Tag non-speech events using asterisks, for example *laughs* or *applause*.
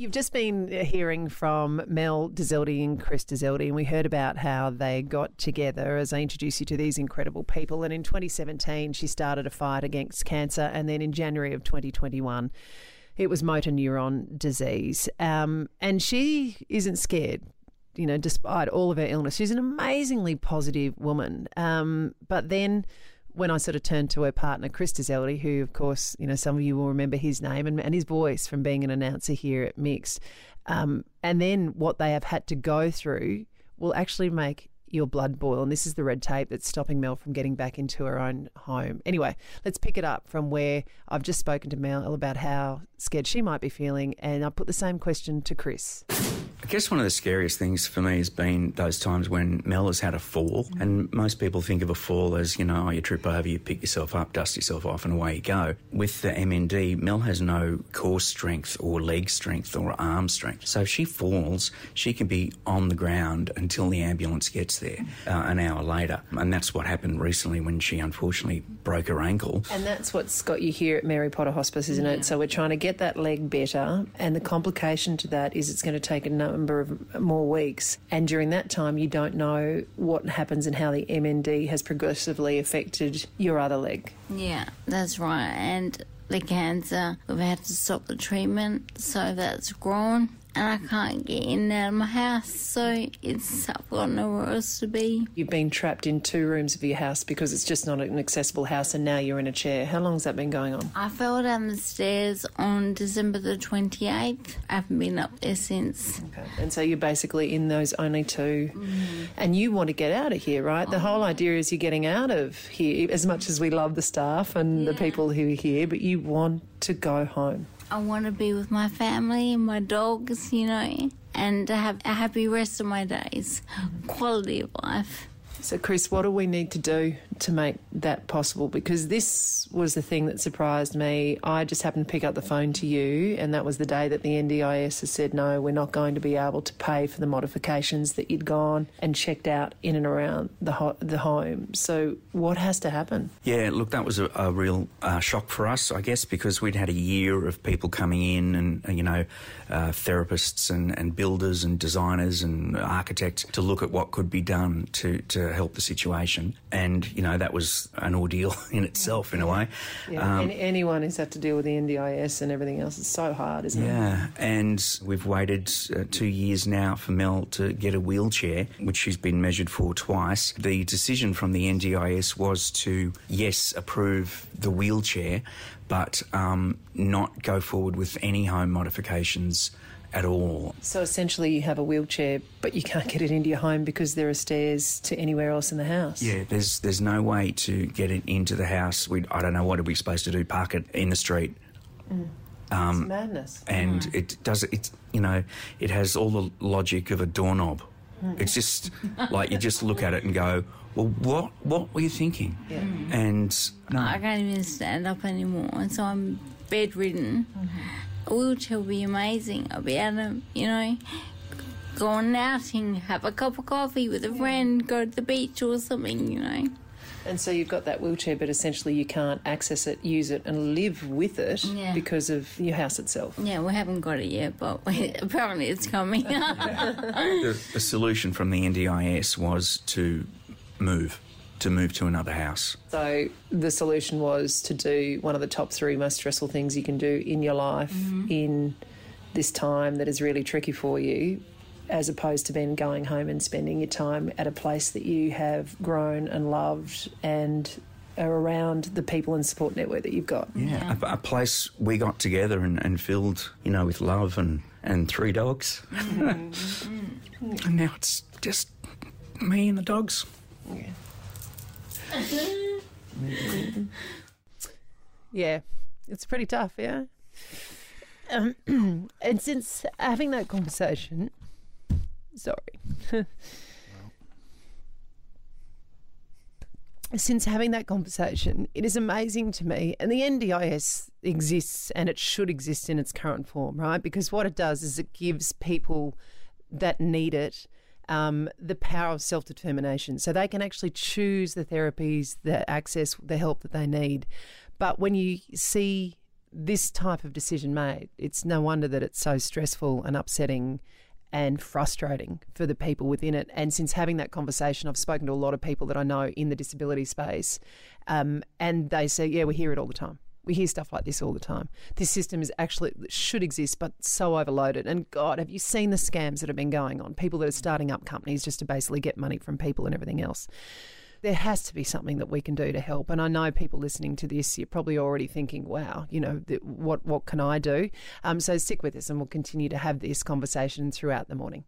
You've just been hearing from Mel Dezeldy and Chris Dezeldy, and we heard about how they got together as I introduced you to these incredible people. And in 2017, she started a fight against cancer, and then in January of 2021, it was motor neuron disease. Um, and she isn't scared. You know, despite all of her illness, she's an amazingly positive woman. Um, but then when I sort of turned to her partner, Chris Dezeldy, who, of course, you know, some of you will remember his name and, and his voice from being an announcer here at Mix. Um, and then what they have had to go through will actually make your blood boil. And this is the red tape that's stopping Mel from getting back into her own home. Anyway, let's pick it up from where I've just spoken to Mel about how scared she might be feeling. And I put the same question to Chris. I guess one of the scariest things for me has been those times when Mel has had a fall, mm. and most people think of a fall as, you know, oh, you trip over, you pick yourself up, dust yourself off, and away you go. With the MND, Mel has no core strength or leg strength or arm strength. So if she falls, she can be on the ground until the ambulance gets there uh, an hour later. And that's what happened recently when she unfortunately broke her ankle. And that's what's got you here at Mary Potter Hospice, isn't yeah. it? So we're trying to get that leg better, and the complication to that is it's going to take a number of more weeks. And during that time, you don't know what happens and how the MND has progressively affected your other leg. Yeah, that's right. And the cancer, we've had to stop the treatment, so that's grown and I can't get in and out of my house, so it's I've got nowhere else to be. You've been trapped in two rooms of your house because it's just not an accessible house, and now you're in a chair. How long has that been going on? I fell down the stairs on December the 28th. I haven't been up there since. Okay. And so you're basically in those only 2 mm-hmm. and you want to get out of here, right? Oh. The whole idea is you're getting out of here, as much as we love the staff and yeah. the people who are here, but you want to go home. I want to be with my family and my dogs, you know, and to have a happy rest of my days, quality of life. So, Chris, what do we need to do to make that possible? Because this was the thing that surprised me. I just happened to pick up the phone to you, and that was the day that the NDIS has said, no, we're not going to be able to pay for the modifications that you'd gone and checked out in and around the, ho- the home. So, what has to happen? Yeah, look, that was a, a real uh, shock for us, I guess, because we'd had a year of people coming in and, you know, uh, therapists and, and builders and designers and architects to look at what could be done to, to help the situation. And, you know, that was an ordeal *laughs* in itself, in a way. Yeah, um, anyone who's had to deal with the NDIS and everything else is so hard, isn't yeah. it? Yeah, and we've waited uh, two years now for Mel to get a wheelchair, which she's been measured for twice. The decision from the NDIS was to, yes, approve the wheelchair, but um, not go forward with any home modifications at all. So essentially, you have a wheelchair, but you can't get it into your home because there are stairs to anywhere else in the house. Yeah, there's there's no way to get it into the house. We I don't know what are we supposed to do? Park it in the street. Mm. Um, it's madness. And mm. it does it. You know, it has all the logic of a doorknob. It's just like you just look at it and go, well, what what were you thinking? Yeah. And no. I can't even stand up anymore, and so I'm bedridden. Mm-hmm a wheelchair would be amazing. I'll be able to, you know, go on an outing, have a cup of coffee with a friend, go to the beach or something, you know. And so you've got that wheelchair, but essentially you can't access it, use it, and live with it yeah. because of your house itself. Yeah, we haven't got it yet, but *laughs* apparently it's coming. *laughs* *laughs* the, the solution from the NDIS was to move to move to another house. So the solution was to do one of the top three most stressful things you can do in your life mm-hmm. in this time that is really tricky for you, as opposed to then going home and spending your time at a place that you have grown and loved and are around the people and support network that you've got. Yeah, yeah. A, a, place we got together and, and, filled, you know, with love and, and three dogs. Mm-hmm. and now it's just me and the dogs. Yeah. yeah, it's pretty tough, yeah. Um, *clears throat* and since having that conversation, sorry. since having that conversation, it is amazing to me, and the NDIS exists and it should exist in its current form, right? Because what it does is it gives people that need it um, the power of self determination. So they can actually choose the therapies, the access, the help that they need. But when you see this type of decision made, it's no wonder that it's so stressful and upsetting and frustrating for the people within it. And since having that conversation, I've spoken to a lot of people that I know in the disability space, um, and they say, "Yeah, we hear it all the time." We hear stuff like this all the time. This system is actually should exist, but so overloaded. And God, have you seen the scams that have been going on? People that are starting up companies just to basically get money from people and everything else there has to be something that we can do to help. And I know people listening to this, you're probably already thinking, wow, you know, what, what can I do? Um, so stick with us and we'll continue to have this conversation throughout the morning.